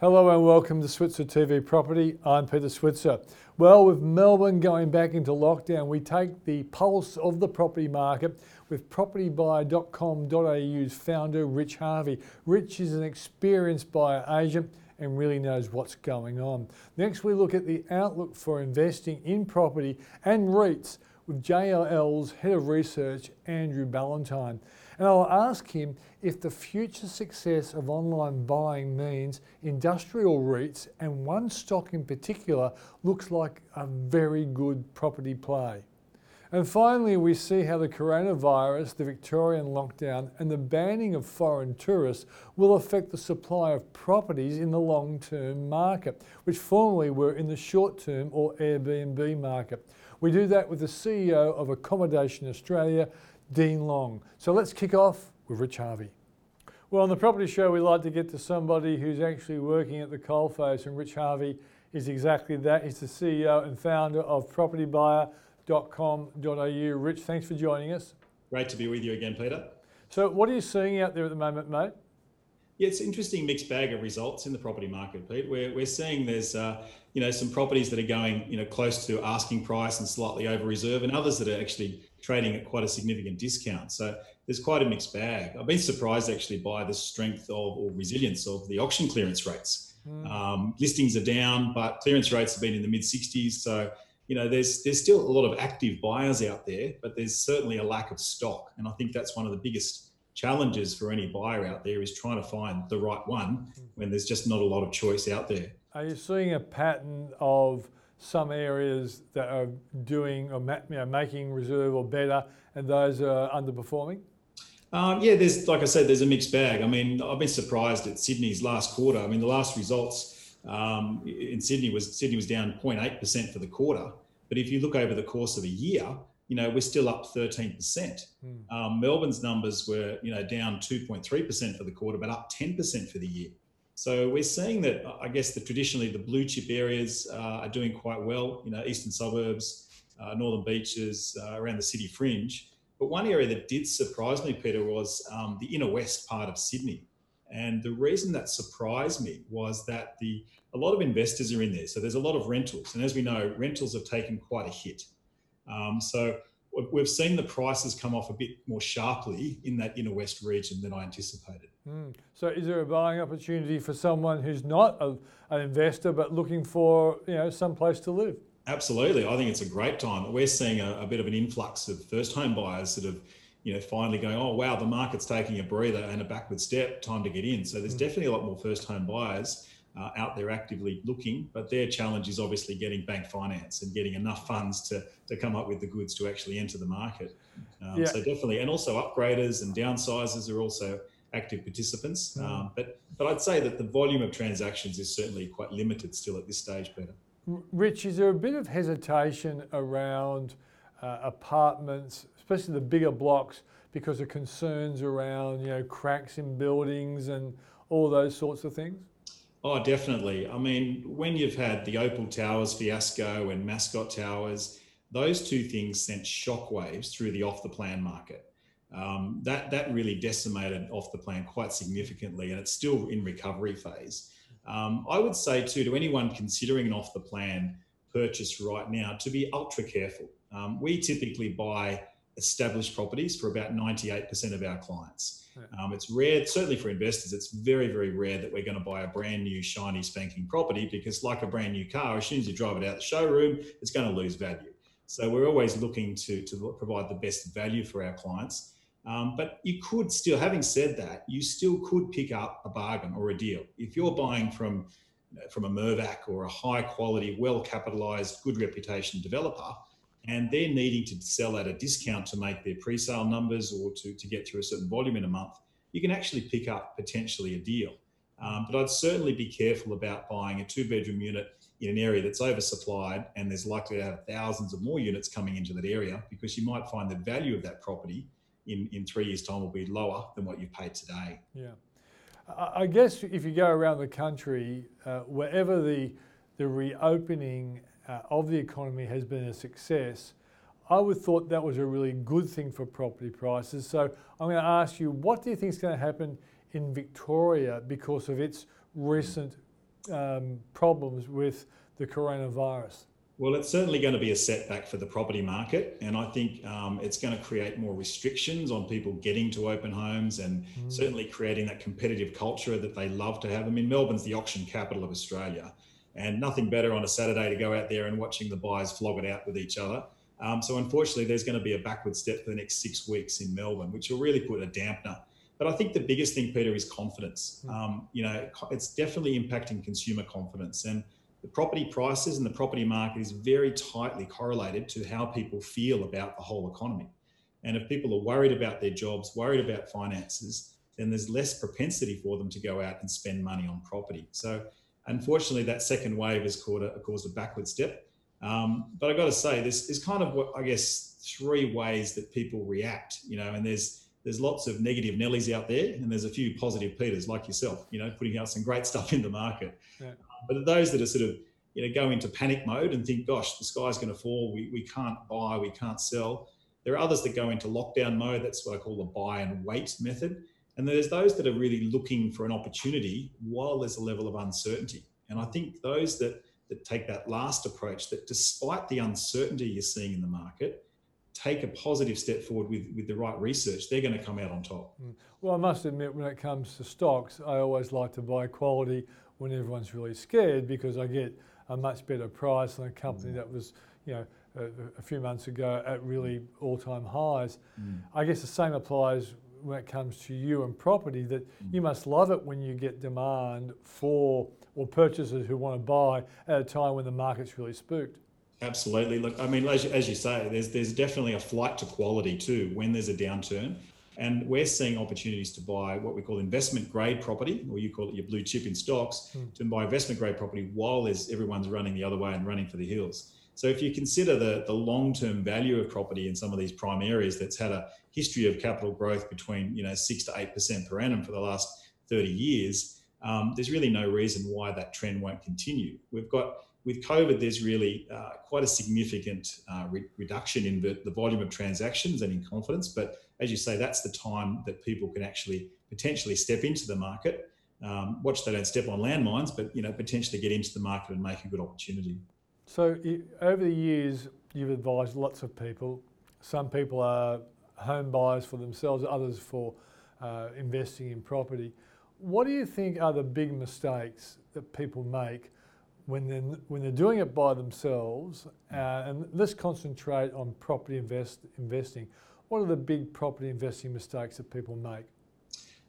Hello and welcome to Switzer TV Property. I'm Peter Switzer. Well, with Melbourne going back into lockdown, we take the pulse of the property market with propertybuyer.com.au's founder, Rich Harvey. Rich is an experienced buyer agent and really knows what's going on. Next, we look at the outlook for investing in property and REITs with JLL's head of research, Andrew Ballantyne. And I'll ask him if the future success of online buying means industrial REITs and one stock in particular looks like a very good property play. And finally, we see how the coronavirus, the Victorian lockdown, and the banning of foreign tourists will affect the supply of properties in the long term market, which formerly were in the short term or Airbnb market. We do that with the CEO of Accommodation Australia, Dean Long. So let's kick off with Rich Harvey. Well, on the property show, we like to get to somebody who's actually working at the coalface, and Rich Harvey is exactly that. He's the CEO and founder of Property Buyer www.ecom.au. Rich, thanks for joining us. Great to be with you again, Peter. So, what are you seeing out there at the moment, mate? Yeah, it's an interesting mixed bag of results in the property market, Pete. We're, we're seeing there's uh, you know some properties that are going you know close to asking price and slightly over reserve, and others that are actually trading at quite a significant discount. So there's quite a mixed bag. I've been surprised actually by the strength of or resilience of the auction clearance rates. Mm. Um, listings are down, but clearance rates have been in the mid 60s. So you know, there's there's still a lot of active buyers out there, but there's certainly a lack of stock, and I think that's one of the biggest challenges for any buyer out there is trying to find the right one when there's just not a lot of choice out there. Are you seeing a pattern of some areas that are doing or you know, making reserve or better, and those are underperforming? Um, yeah, there's like I said, there's a mixed bag. I mean, I've been surprised at Sydney's last quarter. I mean, the last results um, in Sydney was Sydney was down 0.8% for the quarter. But if you look over the course of a year, you know, we're still up 13%. Mm. Um, Melbourne's numbers were, you know, down 2.3% for the quarter, but up 10% for the year. So we're seeing that, I guess, the traditionally the blue chip areas uh, are doing quite well. You know, eastern suburbs, uh, northern beaches, uh, around the city fringe. But one area that did surprise me, Peter, was um, the inner west part of Sydney. And the reason that surprised me was that the a lot of investors are in there. So there's a lot of rentals, and as we know, rentals have taken quite a hit. Um, so we've seen the prices come off a bit more sharply in that inner west region than I anticipated. Mm. So is there a buying opportunity for someone who's not a, an investor but looking for you know some place to live? Absolutely, I think it's a great time. We're seeing a, a bit of an influx of first home buyers that have you know, finally going, oh wow, the market's taking a breather and a backward step, time to get in. So there's mm. definitely a lot more first home buyers uh, out there actively looking, but their challenge is obviously getting bank finance and getting enough funds to, to come up with the goods to actually enter the market. Um, yeah. So definitely, and also upgraders and downsizers are also active participants. Mm. Um, but but I'd say that the volume of transactions is certainly quite limited still at this stage, Peter. Rich, is there a bit of hesitation around uh, apartments especially the bigger blocks, because of concerns around you know cracks in buildings and all those sorts of things? Oh, definitely. I mean, when you've had the Opal Towers fiasco and Mascot Towers, those two things sent shockwaves through the off the plan market. Um, that that really decimated off the plan quite significantly, and it's still in recovery phase. Um, I would say too to anyone considering an off the plan purchase right now to be ultra careful. Um, we typically buy established properties for about 98% of our clients. Um, it's rare, certainly for investors, it's very, very rare that we're going to buy a brand new, shiny, spanking property because, like a brand new car, as soon as you drive it out the showroom, it's going to lose value. So we're always looking to, to provide the best value for our clients. Um, but you could still, having said that, you still could pick up a bargain or a deal. If you're buying from, from a Mirvac or a high quality, well capitalized, good reputation developer, and they're needing to sell at a discount to make their pre-sale numbers or to, to get through a certain volume in a month, you can actually pick up potentially a deal. Um, but I'd certainly be careful about buying a two-bedroom unit in an area that's oversupplied and there's likely to have thousands of more units coming into that area because you might find the value of that property in, in three years' time will be lower than what you've paid today. Yeah. I guess if you go around the country, uh, wherever the, the reopening uh, of the economy has been a success, I would thought that was a really good thing for property prices. So I'm going to ask you, what do you think is going to happen in Victoria because of its recent um, problems with the coronavirus? Well, it's certainly going to be a setback for the property market, and I think um, it's going to create more restrictions on people getting to open homes, and mm. certainly creating that competitive culture that they love to have. I mean, Melbourne's the auction capital of Australia, and nothing better on a Saturday to go out there and watching the buyers flog it out with each other. Um, so, unfortunately, there's going to be a backward step for the next six weeks in Melbourne, which will really put a dampener. But I think the biggest thing, Peter, is confidence. Mm. Um, you know, it's definitely impacting consumer confidence, and the property prices and the property market is very tightly correlated to how people feel about the whole economy. And if people are worried about their jobs, worried about finances, then there's less propensity for them to go out and spend money on property. So, unfortunately, that second wave has caused a, caused a backward step. Um, but I've got to say, there's, there's kind of what I guess three ways that people react, you know, and there's there's lots of negative Nellies out there, and there's a few positive Peters like yourself, you know, putting out some great stuff in the market. Yeah. But those that are sort of, you know, go into panic mode and think, gosh, the sky's going to fall, we, we can't buy, we can't sell. There are others that go into lockdown mode. That's what I call the buy and wait method. And there's those that are really looking for an opportunity while there's a level of uncertainty. And I think those that, that take that last approach, that despite the uncertainty you're seeing in the market, take a positive step forward with, with the right research, they're going to come out on top. Mm. Well, I must admit, when it comes to stocks, I always like to buy quality when everyone's really scared because I get a much better price than a company mm. that was, you know, a, a few months ago at really all-time highs. Mm. I guess the same applies when it comes to you and property that mm. you must love it when you get demand for or purchasers who want to buy at a time when the market's really spooked. Absolutely. Look, I mean, as you, as you say, there's there's definitely a flight to quality too when there's a downturn, and we're seeing opportunities to buy what we call investment grade property, or you call it your blue chip in stocks, mm. to buy investment grade property while there's everyone's running the other way and running for the hills. So if you consider the the long term value of property in some of these prime areas, that's had a history of capital growth between you know six to eight percent per annum for the last 30 years, um, there's really no reason why that trend won't continue. We've got with COVID, there's really uh, quite a significant uh, re- reduction in the, the, volume of transactions and in confidence. But as you say, that's the time that people can actually potentially step into the market. Um, watch they don't step on landmines, but you know potentially get into the market and make a good opportunity. So over the years, you've advised lots of people. Some people are home buyers for themselves, others for uh, investing in property. What do you think are the big mistakes that people make? When they're, when they're doing it by themselves, uh, and let's concentrate on property invest, investing. What are the big property investing mistakes that people make?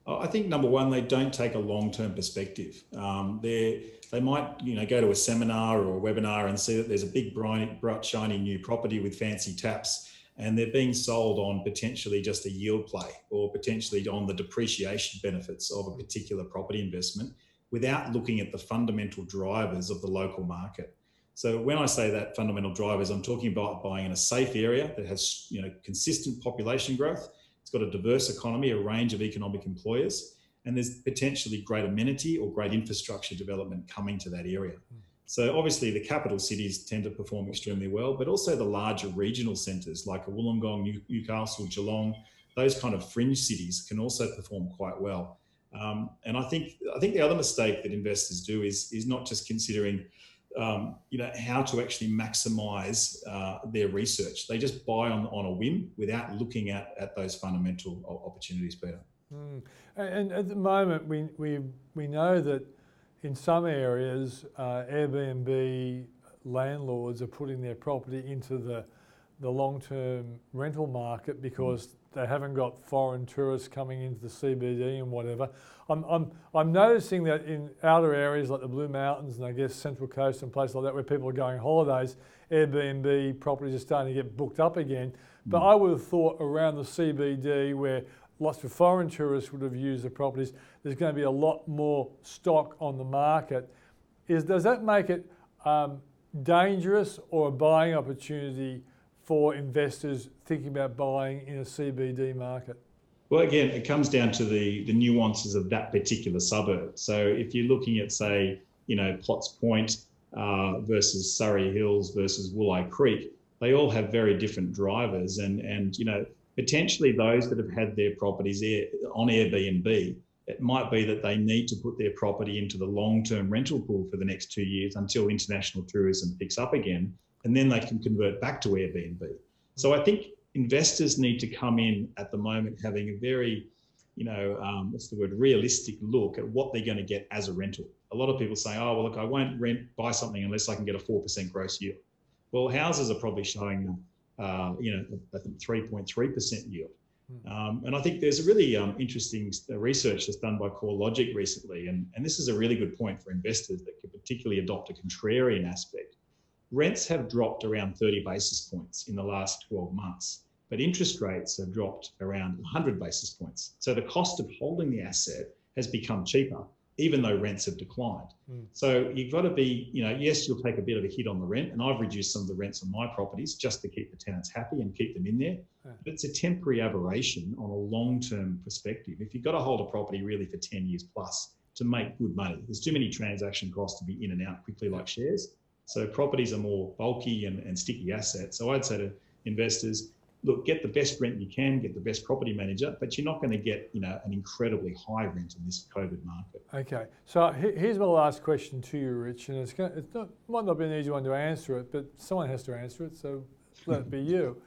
I think number one, they don't take a long-term perspective. Um, they they might you know go to a seminar or a webinar and see that there's a big bright, bright shiny new property with fancy taps, and they're being sold on potentially just a yield play or potentially on the depreciation benefits of a particular property investment without looking at the fundamental drivers of the local market. So when I say that fundamental drivers, I'm talking about buying in a safe area that has you know consistent population growth. It's got a diverse economy, a range of economic employers, and there's potentially great amenity or great infrastructure development coming to that area. Hmm. So obviously the capital cities tend to perform extremely well, but also the larger regional centres like Wollongong, Newcastle, Geelong, those kind of fringe cities can also perform quite well. Um, and I think I think the other mistake that investors do is is not just considering um, you know how to actually maximize uh, their research. They just buy on, on a whim without looking at, at those fundamental opportunities, Peter. Mm. And at the moment, we, we, we know that in some areas, uh, Airbnb landlords are putting their property into the, the long term rental market because they haven't got foreign tourists coming into the CBD and whatever. I'm, I'm, I'm noticing that in outer areas like the Blue Mountains and I guess Central Coast and places like that where people are going holidays, Airbnb properties are starting to get booked up again. But mm. I would have thought around the CBD where lots of foreign tourists would have used the properties, there's going to be a lot more stock on the market. Is, does that make it um, dangerous or a buying opportunity for investors thinking about buying in a CBD market? Well, again, it comes down to the, the nuances of that particular suburb. So if you're looking at, say, you know, Potts Point uh, versus Surry Hills versus Wolli Creek, they all have very different drivers. And, and, you know, potentially those that have had their properties on Airbnb it might be that they need to put their property into the long term rental pool for the next two years until international tourism picks up again, and then they can convert back to Airbnb. So I think investors need to come in at the moment having a very, you know, um, what's the word, realistic look at what they're going to get as a rental. A lot of people say, oh, well, look, I won't rent, buy something unless I can get a 4% gross yield. Well, houses are probably showing, uh, you know, I think 3.3% yield. Um, and I think there's a really um, interesting research that's done by CoreLogic recently, and, and this is a really good point for investors that could particularly adopt a contrarian aspect. Rents have dropped around 30 basis points in the last 12 months, but interest rates have dropped around 100 basis points. So the cost of holding the asset has become cheaper even though rents have declined. Mm. So you've got to be, you know, yes, you'll take a bit of a hit on the rent, and I've reduced some of the rents on my properties just to keep the tenants happy and keep them in there. Yeah. But it's a temporary aberration on a long-term perspective. If you've got to hold a property really for 10 years plus to make good money, there's too many transaction costs to be in and out quickly like shares. So properties are more bulky and, and sticky assets. So I'd say to investors, look, get the best rent you can, get the best property manager, but you're not going to get, you know, an incredibly high rent in this COVID market. Okay, so here's my last question to you, Rich, and it's, going to, it's not, might not be an easy one to answer it, but someone has to answer it, so let it be you.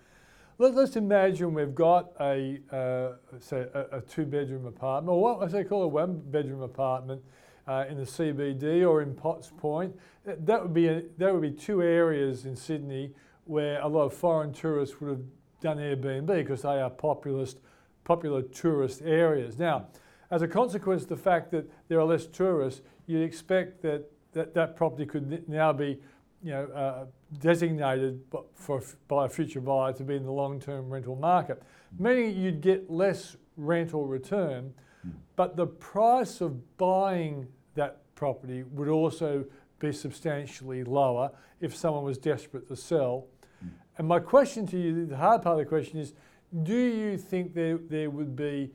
Let, us imagine we've got a, uh, say, a, a two-bedroom apartment, or what I say call a one-bedroom apartment uh, in the CBD or in Potts Point. That would be a, that would be two areas in Sydney where a lot of foreign tourists would have done Airbnb because they are populist, popular tourist areas. Now, as a consequence of the fact that there are less tourists, you'd expect that that, that property could now be you know, uh, designated for, by a future buyer to be in the long-term rental market, meaning you'd get less rental return, but the price of buying that property would also be substantially lower if someone was desperate to sell. And my question to you, the hard part of the question is, do you think there, there would be,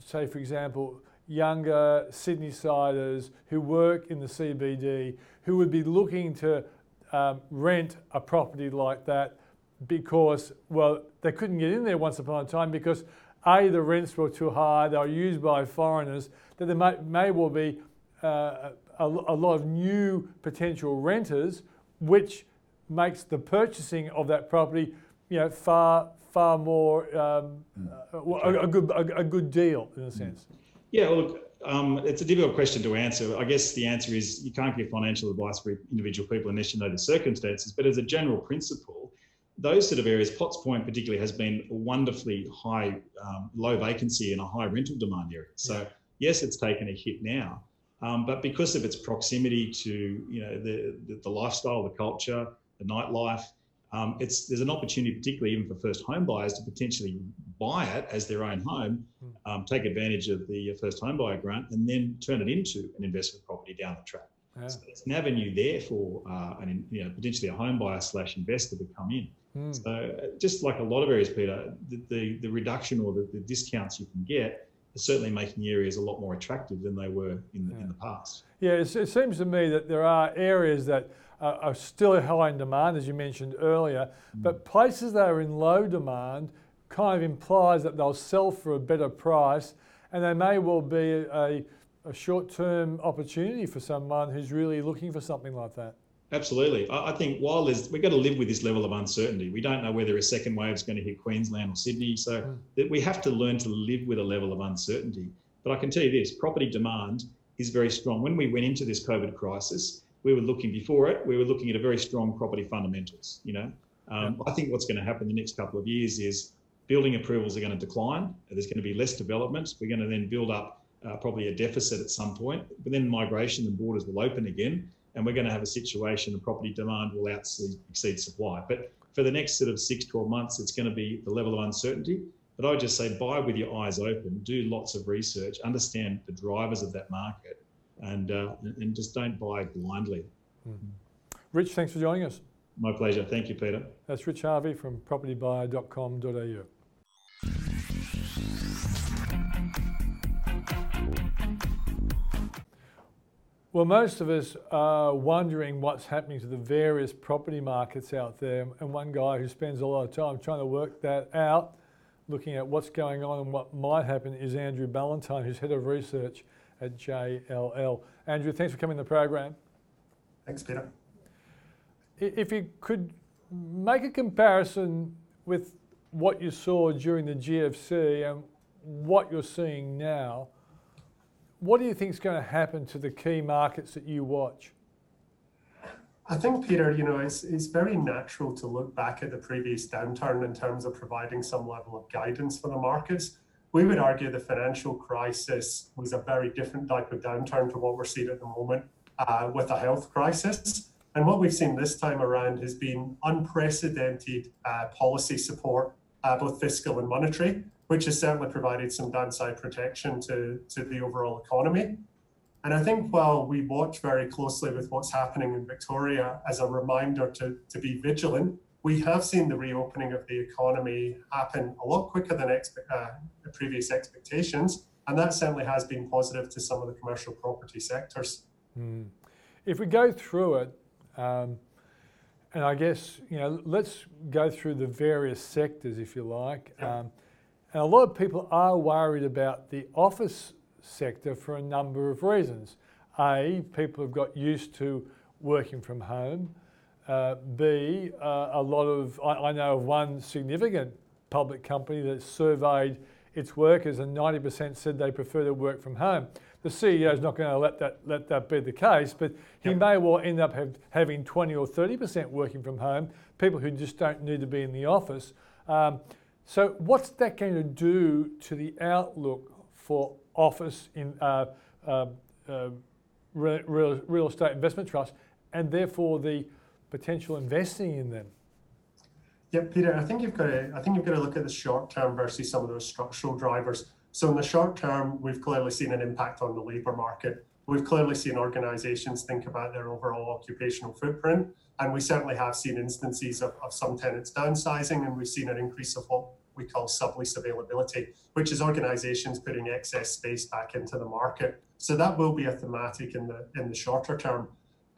say for example, younger Sydney siders who work in the CBD who would be looking to um, rent a property like that because, well, they couldn't get in there once upon a time because A, the rents were too high, they were used by foreigners, that there may, may well be uh, a, a lot of new potential renters which makes the purchasing of that property, you know, far far more um, mm. a, a, good a, a, good deal in a mm. sense. Yeah, well, look, um, it's a difficult question to answer. I guess the answer is you can't give financial advice for individual people unless you know the circumstances. But as a general principle, those sort of areas, Potts Point particularly, has been a wonderfully high, um, low vacancy and a high rental demand area. So yeah. yes, it's taken a hit now, um, but because of its proximity to you know the, the, the lifestyle, the culture, the nightlife. Um, it's there's an opportunity, particularly even for first home buyers, to potentially buy it as their own home, hmm. um, take advantage of the first home buyer grant, and then turn it into an investment property down the track. Yeah. So it's an avenue there for uh, an, you know, potentially a home buyer slash investor to come in. Mm. So uh, just like a lot of areas, Peter, the, the, the reduction or the, the, discounts you can get are certainly making areas a lot more attractive than they were in the, yeah. in the past. Yeah, it, it seems to me that there are areas that are, are still high in demand, as you mentioned earlier, mm. but places that are in low demand kind of implies that they'll sell for a better price and they may well be a, a short-term opportunity for someone who's really looking for something like that. Absolutely. I think while there's, we've got to live with this level of uncertainty. We don't know whether a second wave is going to hit Queensland or Sydney. So mm. we have to learn to live with a level of uncertainty. But I can tell you this property demand is very strong. When we went into this COVID crisis, we were looking before it, we were looking at a very strong property fundamentals. You know, um, yeah. I think what's going to happen the next couple of years is building approvals are going to decline. There's going to be less development. We're going to then build up uh, probably a deficit at some point, but then migration and borders will open again, and we're going to have a situation of property demand will exceed, exceed supply. But for the next sort of six, 12 months, it's going to be the level of uncertainty. But I would just say buy with your eyes open, do lots of research, understand the drivers of that market, and uh, and just don't buy blindly. Mm-hmm. Rich, thanks for joining us. My pleasure. Thank you, Peter. That's Rich Harvey from propertybuyer.com.au. Well, most of us are wondering what's happening to the various property markets out there. And one guy who spends a lot of time trying to work that out looking at what's going on and what might happen is Andrew Ballantyne, who's head of research at JLL. Andrew, thanks for coming to the program. Thanks, Peter. If you could make a comparison with what you saw during the GFC and what you're seeing now, what do you think is going to happen to the key markets that you watch? I think, Peter, you know, it's, it's very natural to look back at the previous downturn in terms of providing some level of guidance for the markets. We would argue the financial crisis was a very different type of downturn to what we're seeing at the moment uh, with a health crisis. And what we've seen this time around has been unprecedented uh, policy support, uh, both fiscal and monetary, which has certainly provided some downside protection to, to the overall economy. And I think while we watch very closely with what's happening in Victoria as a reminder to, to be vigilant, we have seen the reopening of the economy happen a lot quicker than expe- uh, previous expectations. And that certainly has been positive to some of the commercial property sectors. Mm. If we go through it, um, and I guess, you know, let's go through the various sectors, if you like. Um, and a lot of people are worried about the office sector for a number of reasons. A, people have got used to working from home. Uh, B, uh, a lot of, I, I, know of one significant public company that surveyed its workers and 90% said they prefer to work from home. The CEO is not going to let that, let that be the case, but he yep. may well end up have, having 20 or 30% working from home, people who just don't need to be in the office. Um, so, what's that going to do to the outlook for office in uh, uh, uh, real, real estate investment trusts and therefore the potential investing in them? Yeah, Peter, I think you've got to I think you've got to look at the short term versus some of those structural drivers. So in the short term, we've clearly seen an impact on the labour market. We've clearly seen organisations think about their overall occupational footprint, and we certainly have seen instances of, of some tenants downsizing, and we've seen an increase of what we call sublease availability, which is organisations putting excess space back into the market. So that will be a thematic in the in the shorter term.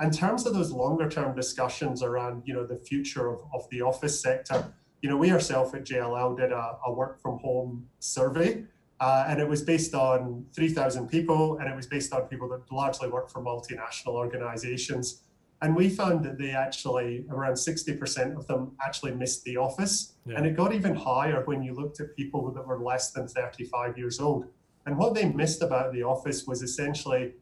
In terms of those longer term discussions around, you know, the future of, of the office sector, you know, we ourselves at JLL did a, a work from home survey uh, and it was based on 3,000 people, and it was based on people that largely work for multinational organizations. And we found that they actually, around 60% of them actually missed the office. Yeah. And it got even higher when you looked at people that were less than 35 years old. And what they missed about the office was essentially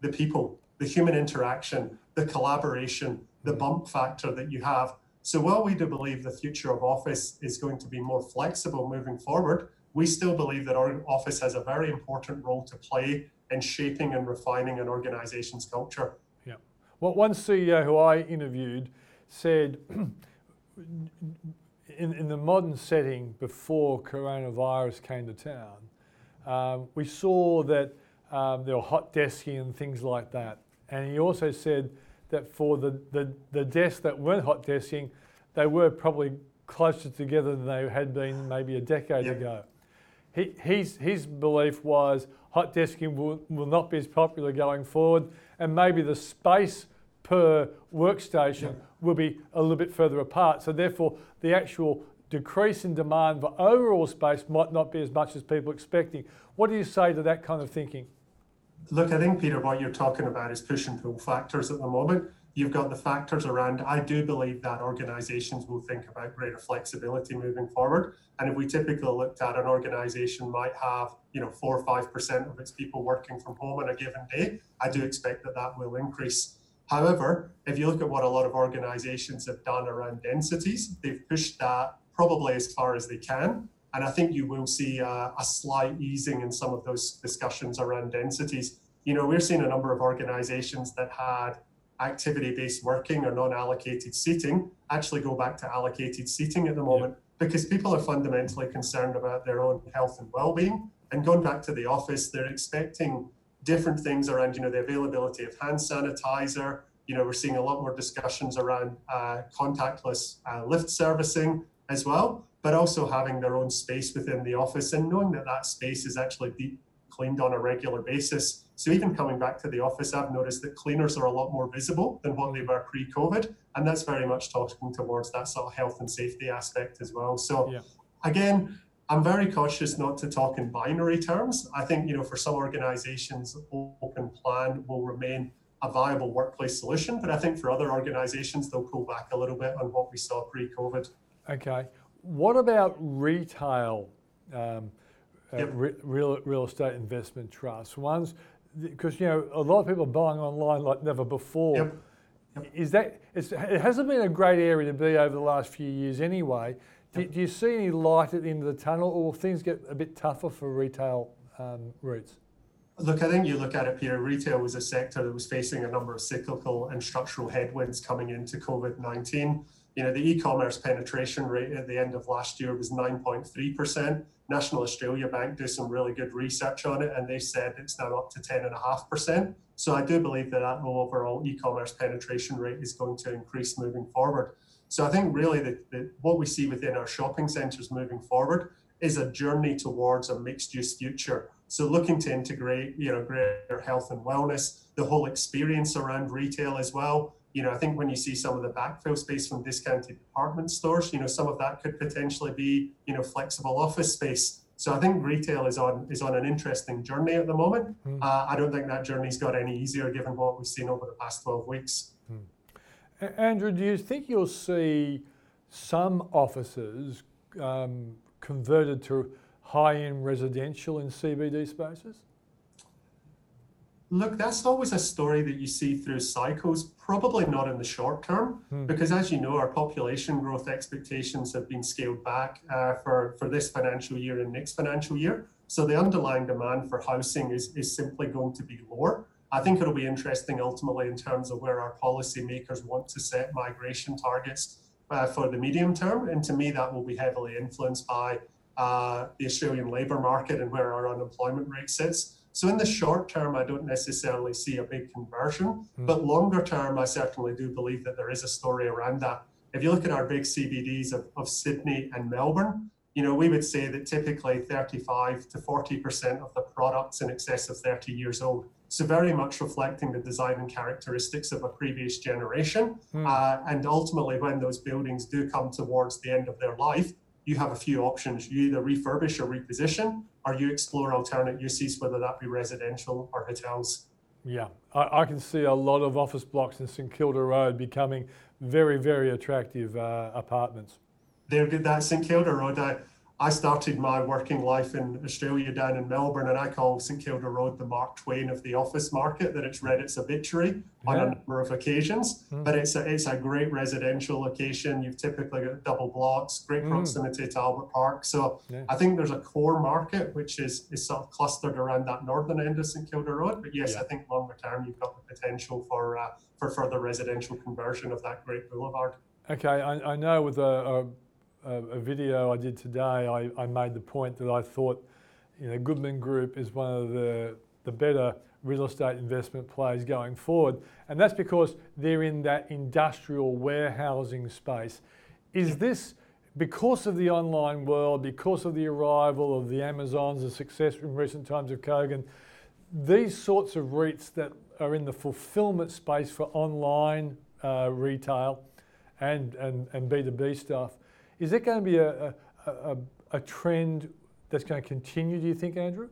the people, the human interaction, the collaboration, the mm. bump factor that you have. So while we do believe the future of office is going to be more flexible moving forward, we still believe that our office has a very important role to play in shaping and refining an organization's culture. Well, one CEO who I interviewed said, in, in the modern setting before coronavirus came to town, um, we saw that um, there were hot desking and things like that. And he also said that for the, the, the desks that weren't hot desking, they were probably closer together than they had been maybe a decade yep. ago he, his, his belief was hot desking will, will not be as popular going forward, and maybe the space per workstation will be a little bit further apart. So, therefore, the actual decrease in demand for overall space might not be as much as people expecting. What do you say to that kind of thinking? Look, I think, Peter, what you're talking about is push and pull factors at the moment. You've got the factors around. I do believe that organizations will think about greater flexibility moving forward. And if we typically looked at an organization might have, you know, four or five percent of its people working from home on a given day, I do expect that that will increase. However, if you look at what a lot of organizations have done around densities, they've pushed that probably as far as they can. And I think you will see a, a slight easing in some of those discussions around densities. You know, we're seeing a number of organizations that had activity based working or non allocated seating actually go back to allocated seating at the moment yeah. because people are fundamentally concerned about their own health and well being. And going back to the office, they're expecting different things around, you know, the availability of hand sanitizer. You know, we're seeing a lot more discussions around uh, contactless uh, lift servicing as well, but also having their own space within the office and knowing that that space is actually deep cleaned on a regular basis. So even coming back to the office, I've noticed that cleaners are a lot more visible than what they were pre-COVID, and that's very much talking towards that sort of health and safety aspect as well. So yeah. again, I'm very cautious not to talk in binary terms. I think, you know, for some organizations, open plan will remain a viable workplace solution, but I think for other organizations, they'll pull back a little bit on what we saw pre-COVID. Okay. What about retail um, uh, Yep. re- real, real estate investment trusts? Ones, because, you know, a lot of people are buying online like never before. Yep. Is that, it's, it hasn't been a great area to be over the last few years anyway. Do, do you see any light at the end of the tunnel or will things get a bit tougher for retail um, routes? Look, I think you look at it, Peter. Retail was a sector that was facing a number of cyclical and structural headwinds coming into COVID 19. You know, the e commerce penetration rate at the end of last year was 9.3%. National Australia Bank do some really good research on it, and they said it's now up to 10.5%. So I do believe that that overall e commerce penetration rate is going to increase moving forward. So I think really that, that what we see within our shopping centres moving forward is a journey towards a mixed use future. So looking to integrate, you know, greater health and wellness, the whole experience around retail as well. You know, I think when you see some of the backfill space from discounted department stores, you know, some of that could potentially be, you know, flexible office space. So I think retail is on is on an interesting journey at the moment. Mm. Uh, I don't think that journey's got any easier given what we've seen over the past 12 weeks. A- Andrew, do you think you'll see some offices um, converted to high-end residential in CBD spaces? Look, that's always a story that you see through cycles, probably not in the short term, Hmm. because as you know, our population growth expectations have been scaled back uh, for, for this financial year and next financial year. So the underlying demand for housing is, is simply going to be lower. I think it'll be interesting ultimately in terms of where our policymakers want to set migration targets uh, for the medium term. And to me, that will be heavily influenced by uh, the Australian labour market and where our unemployment rate sits. So in the short term, I don't necessarily see a big conversion, Mm. but longer term, I certainly do believe that there is a story around that. If you look at our big CBDs of, of Sydney and Melbourne, you know, we would say that typically 35 to 40% of the products in excess of 30 years old. So very much reflecting the design and characteristics of a previous generation. Hmm. Uh, and ultimately, when those buildings do come towards the end of their life, you have a few options. You either refurbish or reposition, or you explore alternate uses, whether that be residential or hotels. Yeah, I, I can see a lot of office blocks in St Kilda Road becoming very, very attractive uh, apartments. They're good. That St Kilda Road. I, I started my working life in Australia down in Melbourne, and I call St Kilda Road the Mark Twain of the office market. That it's read its obituary on Yeah. a number of occasions. Mm. But it's a it's a great residential location. You've typically got double blocks, great Mm. proximity to Albert Park. So Yeah. I think there's a core market which is is sort of clustered around that northern end of St Kilda Road. But yes, Yeah. I think longer term you've got the potential for uh, for further residential conversion of that great boulevard. Okay, I, I know with a, a, a video I did today, I, I made the point that I thought, you know, Goodman Group is one of the, the better real estate investment plays going forward. And that's because they're in that industrial warehousing space. Is this because of the online world, because of the arrival of the Amazons, the success in recent times of Kogan, these sorts of REITs that are in the fulfillment space for online uh, retail and, and, and B2B stuff, is that going to be a, a, a, a trend that's going to continue, do you think, Andrew?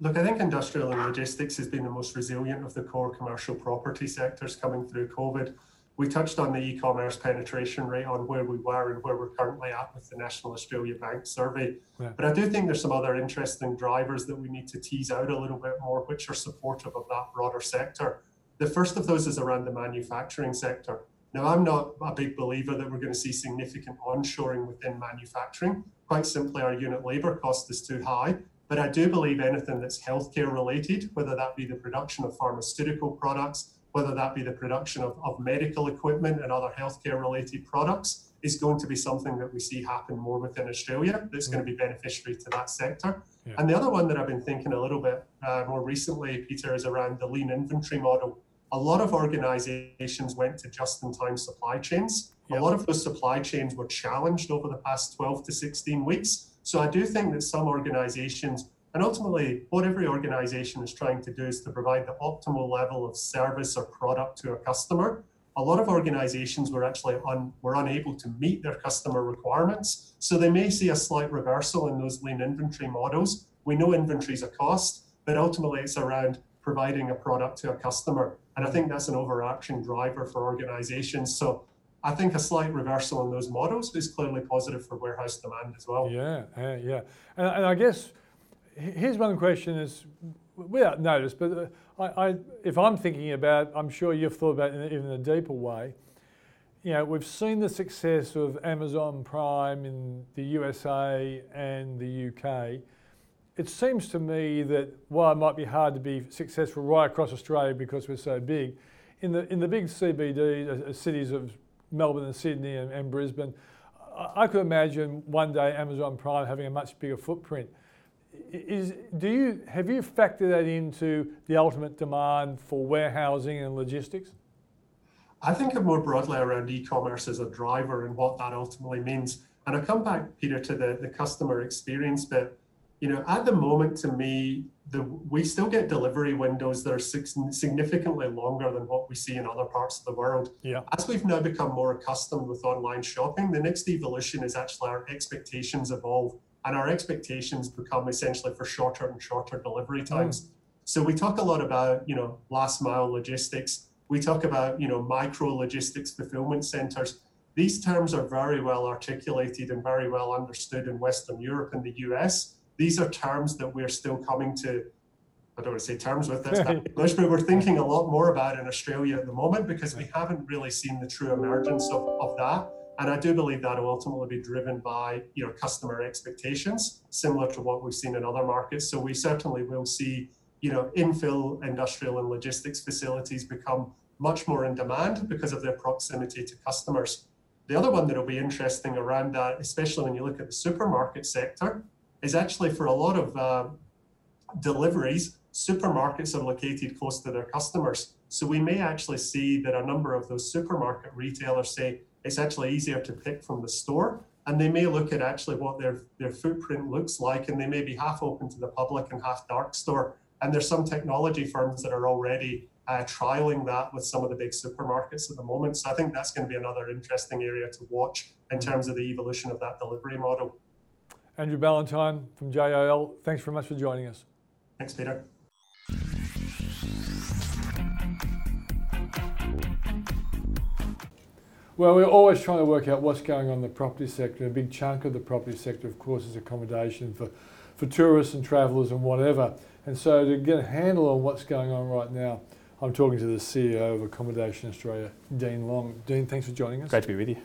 Look, I think industrial and logistics has been the most resilient of the core commercial property sectors coming through COVID. We touched on the e-commerce penetration rate on where we were and where we're currently at with the National Australia Bank survey. Yeah. But I do think there's some other interesting drivers that we need to tease out a little bit more, which are supportive of that broader sector. The first of those is around the manufacturing sector. Now, I'm not a big believer that we're going to see significant onshoring within manufacturing. Quite simply, our unit labour cost is too high. But I do believe anything that's healthcare related, whether that be the production of pharmaceutical products, whether that be the production of, of medical equipment and other healthcare related products, is going to be something that we see happen more within Australia that's going to be beneficiary to that sector. Yeah. And the other one that I've been thinking a little bit uh, more recently, Peter, is around the lean inventory model. A lot of organizations went to just in time supply chains. Yeah. A lot of those supply chains were challenged over the past 12 to 16 weeks. So I do think that some organizations, and ultimately what every organization is trying to do is to provide the optimal level of service or product to a customer. a lot of organizations were actually un, were unable to meet their customer requirements. So they may see a slight reversal in those lean inventory models. We know inventory is a cost, but ultimately it's around providing a product to a customer. And I think that's an overarching driver for organizations. So I think a slight reversal in those models is clearly positive for warehouse demand as well. Yeah, yeah, yeah. And, and I guess here's one question is without notice, but uh, I, I, if I'm thinking about, I'm sure you've thought about it in even a deeper way. You know, we've seen the success of Amazon Prime in the USA and the UK. It seems to me that while it might be hard to be successful right across Australia because we're so big, in the in the big CBD uh, uh, cities of Melbourne and Sydney and, and Brisbane, I, I could imagine one day Amazon Prime having a much bigger footprint is do you have you factored that into the ultimate demand for warehousing and logistics? I think of more broadly around e-commerce as a driver and what that ultimately means. And I come back, Peter, to the, the customer experience bit. You know, at the moment, to me, the we still get delivery windows that are significantly longer than what we see in other parts of the world. Yeah. As we've now become more accustomed with online shopping, the next evolution is actually our expectations evolve and our expectations become essentially for shorter and shorter delivery times. Mm. So we talk a lot about, you know, last mile logistics. We talk about, you know, micro logistics fulfillment centers. These terms are very well articulated and very well understood in Western Europe and the US. These are terms that we're still coming to, I don't want to say terms with, that's English, but we're thinking a lot more about in Australia at the moment because we haven't really seen the true emergence of, of that. And I do believe that will ultimately be driven by you know customer expectations, similar to what we've seen in other markets. So we certainly will see you know infill industrial and logistics facilities become much more in demand because of their proximity to customers. The other one that will be interesting around that, especially when you look at the supermarket sector, is actually for a lot of uh, deliveries, supermarkets are located close to their customers. So we may actually see that a number of those supermarket retailers say, it's actually easier to pick from the store. And they may look at actually what their, their footprint looks like, and they may be half open to the public and half dark store. And there's some technology firms that are already uh, trialing that with some of the big supermarkets at the moment. So I think that's going to be another interesting area to watch in terms of the evolution of that delivery model. Andrew Ballantyne from JLL, thanks very much for joining us. Thanks, Peter. Well, we're always trying to work out what's going on in the property sector. A big chunk of the property sector, of course, is accommodation for, for tourists and travellers and whatever. And so to get a handle on what's going on right now, I'm talking to the CEO of Accommodation Australia, Dean Long. Dean, thanks for joining us. Great to be with you.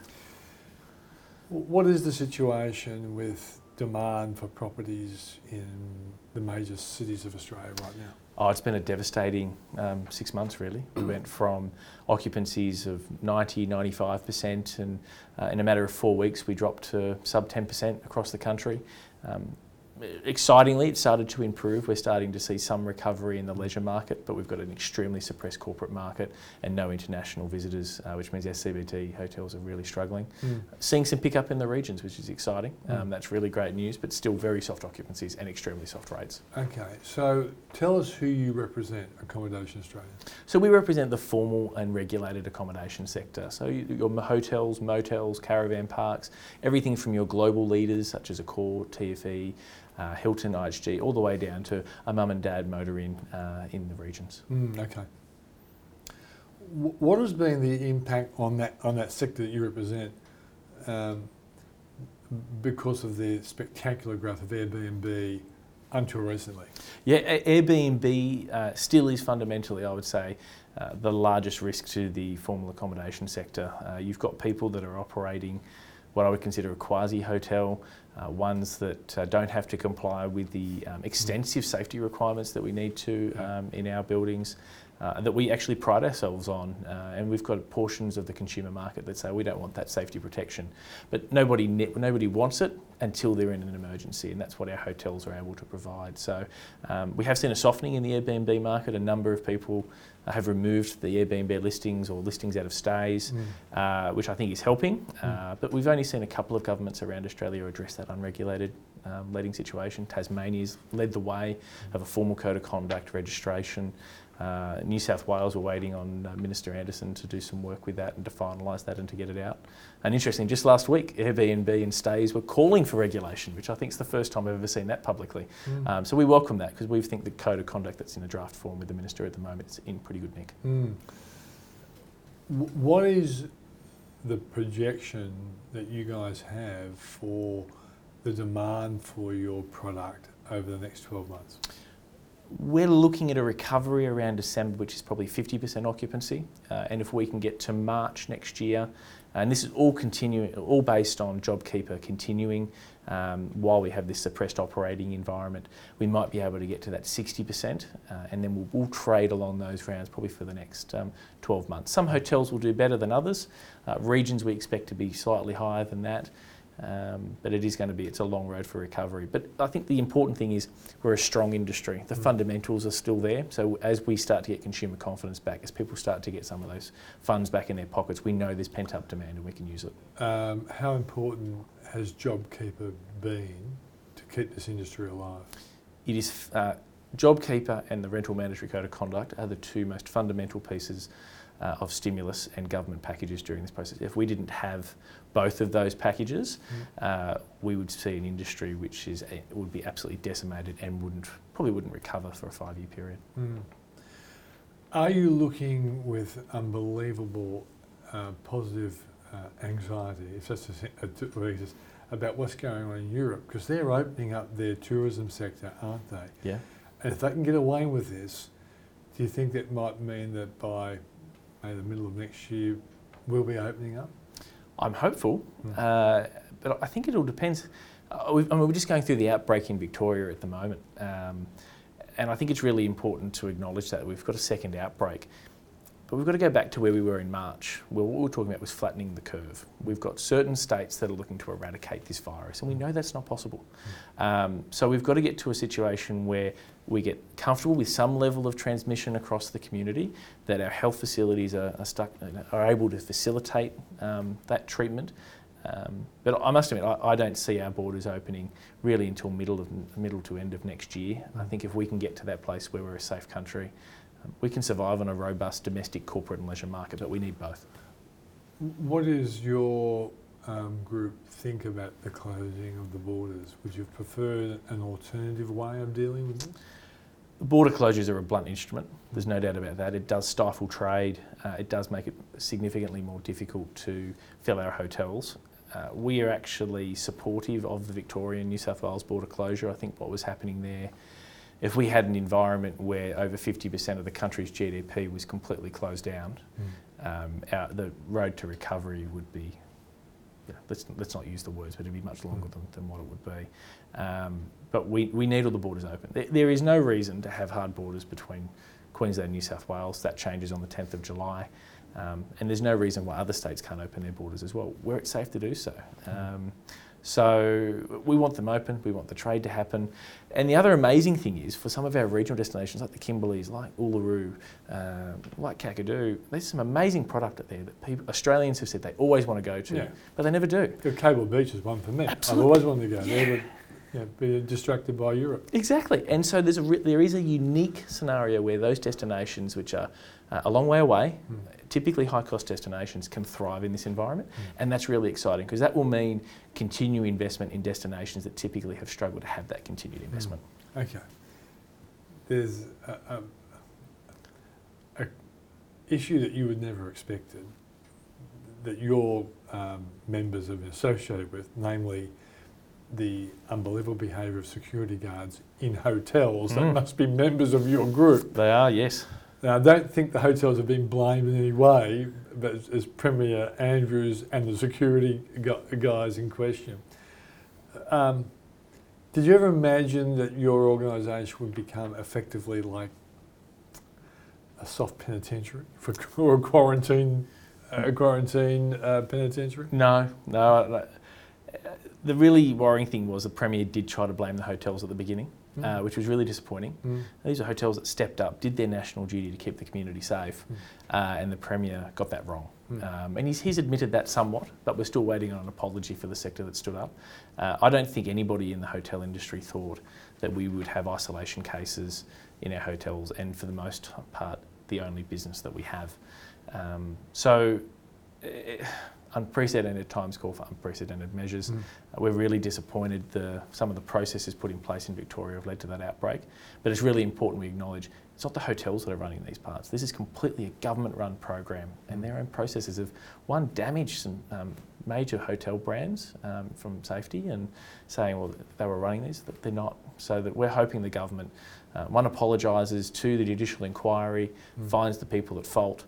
What is the situation with demand for properties in the major cities of Australia right now? Oh, it's been a devastating um, six months, really. We went from occupancies of 90, 95%, and uh, in a matter of four weeks, we dropped to sub 10% across the country. Um, excitingly, it started to improve. We're starting to see some recovery in the leisure market, but we've got an extremely suppressed corporate market and no international visitors, uh, which means our CBD hotels are really struggling. Mm. Seeing some pickup in the regions, which is exciting. Mm. Um, that's really great news, but still very soft occupancies and extremely soft rates. Okay, so tell us who you represent, Accommodation Australia. So we represent the formal and regulated accommodation sector. So your hotels, motels, caravan parks, everything from your global leaders such as Accor, TFE, uh, Hilton, IHG, all the way down to a mum and dad motor inn uh, in the regions. Mm, okay. W- what has been the impact on that on that sector that you represent? Um, because of the spectacular growth of Airbnb until recently. Yeah, Airbnb uh, still is fundamentally, I would say, uh, the largest risk to the formal accommodation sector. Uh, you've got people that are operating what I would consider a quasi hotel, uh, ones that uh, don't have to comply with the um, extensive safety requirements that we need to um, in our buildings. Uh, that we actually pride ourselves on, uh, and we've got portions of the consumer market that say we don't want that safety protection, but nobody nobody wants it until they're in an emergency, and that's what our hotels are able to provide. So um, we have seen a softening in the Airbnb market. A number of people have removed the Airbnb listings or listings out of Stayz, mm. uh, which I think is helping. Mm. Uh, but we've only seen a couple of governments around Australia address that unregulated um, letting situation. Tasmania's led the way of a formal code of conduct registration. Uh, New South Wales, we're waiting on uh, Minister Anderson to do some work with that and to finalise that and to get it out. And interesting, just last week, Airbnb and Stayz were calling for regulation, which I think is the first time I've ever seen that publicly. Mm. Um, so we welcome that because we think the code of conduct that's in a draft form with the minister at the moment is in pretty good nick. Mm. What is the projection that you guys have for the demand for your product over the next 12 months? We're looking at a recovery around December, which is probably 50% occupancy. Uh, and if we can get to March next year, and this is all continuing, all based on JobKeeper continuing um, while we have this suppressed operating environment, we might be able to get to that 60%, uh, and then we'll, we'll trade along those rounds probably for the next um, 12 months. Some hotels will do better than others. Uh, regions we expect to be slightly higher than that. Um, but it is going to be, it's a long road for recovery. But I think the important thing is we're a strong industry. The Mm. fundamentals are still there. So as we start to get consumer confidence back, as people start to get some of those funds back in their pockets, we know there's pent up demand and we can use it. Um, how important has JobKeeper been to keep this industry alive? It is uh, JobKeeper and the Rental Mandatory Code of Conduct are the two most fundamental pieces uh, of stimulus and government packages during this process. If we didn't have both of those packages, uh, we would see an industry which is it would be absolutely decimated and wouldn't probably wouldn't recover for a five year period. Mm. Are you looking with unbelievable uh, positive uh, anxiety, if that's a, a t- word exists, about what's going on in Europe? Because they're opening up their tourism sector, aren't they? Yeah. And if they can get away with this, do you think that might mean that by the middle of next year we'll be opening up? I'm hopeful, Mm. uh, but I think it all depends. Uh, I mean, we're just going through the outbreak in Victoria at the moment, um, and I think it's really important to acknowledge that we've got a second outbreak. But we've got to go back to where we were in March, where what we were talking about was flattening the curve. We've got certain states that are looking to eradicate this virus, and we know that's not possible. Um, so we've got to get to a situation where we get comfortable with some level of transmission across the community, that our health facilities are, are, stuck, are able to facilitate um, that treatment. Um, but I must admit, I, I don't see our borders opening really until middle of middle to end of next year. I think if we can get to that place where we're a safe country, um, we can survive on a robust domestic, corporate, and leisure market. But we need both. What is your um, group think about the closing of the borders? Would you prefer an alternative way of dealing with this? The border closures are a blunt instrument. There's no doubt about that. It does stifle trade. Uh, it does make it significantly more difficult to fill our hotels. Uh, we are actually supportive of the Victorian New South Wales border closure. I think what was happening there, if we had an environment where over 50% of the country's GDP was completely closed down, um, our, the road to recovery would be, yeah, let's, let's not use the words, but it'd be much longer than, than what it would be. Um, but we, we need all the borders open. There, there is no reason to have hard borders between Queensland and New South Wales. That changes on the 10th of July. Um, and there's no reason why other states can't open their borders as well, where it's safe to do so. Um, so we want them open, we want the trade to happen. And the other amazing thing is, for some of our regional destinations like the Kimberleys, like Uluru, um, like Kakadu, there's some amazing product out there that people, Australians have said they always want to go to, Yeah. but they never do. The Cable Beach is one for me. Absolutely. I've always wanted to go there, but know, be distracted by Europe. Exactly, and so there's a re- there is a unique scenario where those destinations, which are uh, a long way away, Mm. Typically high cost destinations, can thrive in this environment, Mm. and that's really exciting because that will mean continued investment in destinations that typically have struggled to have that continued investment. Okay. There's a, a, a issue that you would never expected that your um, members have been associated with, namely the unbelievable behaviour of security guards in hotels that Mm. must be members of your group. They are, yes. Now, I don't think the hotels have been blamed in any way, but as, as Premier Andrews and the security guys in question. Um, did you ever imagine that your organisation would become effectively like a soft penitentiary for or a quarantine, a quarantine uh, penitentiary? No, no. no. Uh, The really worrying thing was the Premier did try to blame the hotels at the beginning. Uh, which was really disappointing. Mm. These are hotels that stepped up, did their national duty to keep the community safe, Mm. uh, and the Premier got that wrong. Mm. Um, and he's, he's admitted that somewhat, but we're still waiting on an apology for the sector that stood up. Uh, I don't think anybody in the hotel industry thought that we would have isolation cases in our hotels, and for the most part, the only business that we have. Um, so, eh, unprecedented times call for unprecedented measures. Mm. Uh, we're really disappointed the, some of the processes put in place in Victoria have led to that outbreak. But it's really important we acknowledge it's not the hotels that are running these parts. This is completely a government-run program, and their own processes have one damaged some um, major hotel brands um, from safety and saying, well, they were running these, that they're not. So that we're hoping the government uh, one apologises to the judicial inquiry, Mm. finds the people at fault.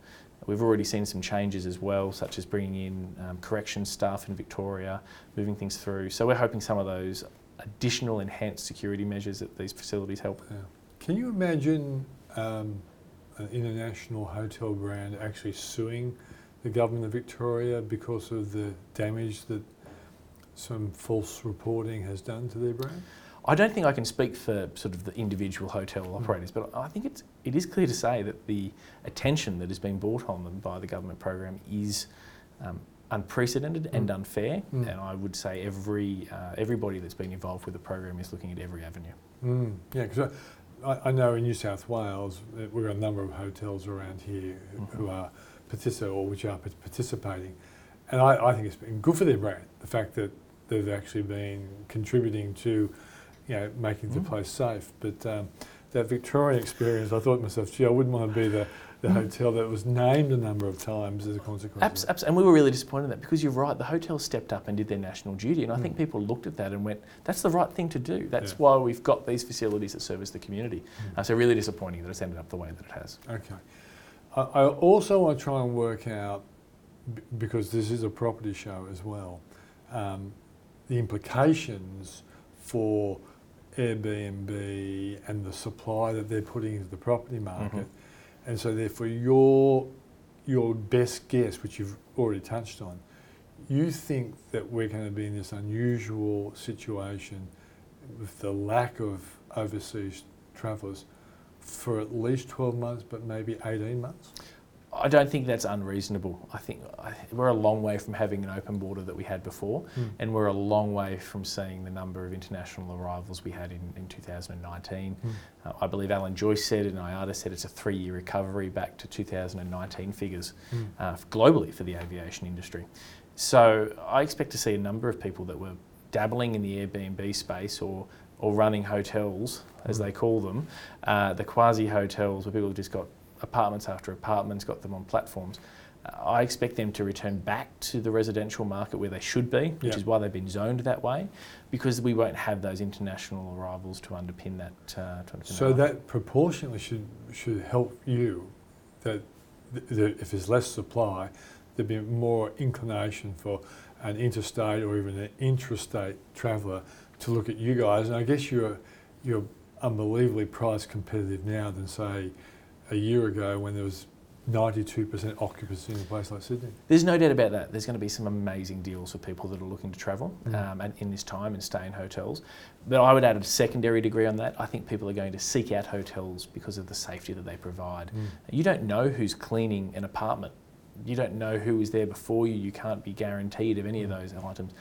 We've already seen some changes as well, such as bringing in um, corrections staff in Victoria, moving things through. So we're hoping some of those additional enhanced security measures at these facilities help. Yeah. Can you imagine um, an international hotel brand actually suing the government of Victoria because of the damage that some false reporting has done to their brand? I don't think I can speak for sort of the individual hotel operators, but I think it's it is clear to say that the attention that has been brought on them by the government program is um, unprecedented and Mm. unfair. Mm. And I would say every uh, everybody that's been involved with the program is looking at every avenue. Mm, yeah, because I, I know in New South Wales uh, we've got a number of hotels around here who- Mhm. who are participating or which are participating, and I, I think it's been good for their brand. The fact that they've actually been contributing to, you know, making the Mm. place safe. But um, that Victorian experience, I thought to myself, gee, I wouldn't want to be the, the Mm. hotel that was named a number of times as a consequence. Abs- abs- and we were really disappointed in that because you're right, the hotel stepped up and did their national duty. And I think Mm. people looked at that and went, that's the right thing to do. That's Yeah. why we've got these facilities that service the community. Mm. Uh, so, really disappointing that it's ended up the way that it has. Okay. I, I also want to try and work out, b- because this is a property show as well, um, the implications for Airbnb and the supply that they're putting into the property market. Mm-hmm. And so therefore your your best guess, which you've already touched on, you think that we're going to be in this unusual situation with the lack of overseas travellers for at least 12 months, but maybe 18 months? I don't think that's unreasonable. I think I, we're a long way from having an open border that we had before, Mm. and we're a long way from seeing the number of international arrivals we had in, in 2019. Mm. Uh, I believe Alan Joyce said and IATA said it's a three year recovery back to 2019 figures Mm. uh, globally for the aviation industry. So I expect to see a number of people that were dabbling in the Airbnb space or, or running hotels, as Mm. they call them, uh, the quasi hotels where people have just got apartments after apartments, got them on platforms. Uh, I expect them to return back to the residential market where they should be, which Yeah. is why they've been zoned that way, because we won't have those international arrivals to underpin that. Uh, to underpin So that proportionately should should help you. That th- th- if there's less supply, there'd be more inclination for an interstate or even an intrastate traveller to look at you guys. And I guess you're you're unbelievably price competitive now than say a year ago when there was 92% occupancy in a place like Sydney. There's no doubt about that. There's going to be some amazing deals for people that are looking to travel Mm. um, and in this time and stay in hotels. But I would add a secondary degree on that. I think people are going to seek out hotels because of the safety that they provide. You don't know who's cleaning an apartment. You don't know who was there before you. You can't be guaranteed of any of those items.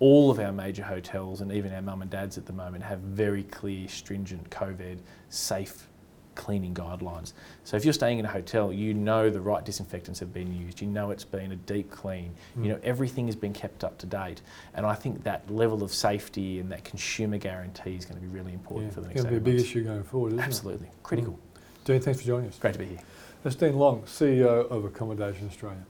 All of our major hotels and even our mum and dads at the moment have very clear, stringent COVID safe cleaning guidelines. So if you're staying in a hotel, you know the right disinfectants have been used. You know it's been a deep clean. Mm. You know everything has been kept up to date. And I think that level of safety and that consumer guarantee is going to be really important Yeah, for the next. it's going to be a 18 big months. issue going forward, isn't Absolutely critical. it? Dean, thanks for joining us. Great to be here. That's Dean Long, CEO of Accommodation Australia.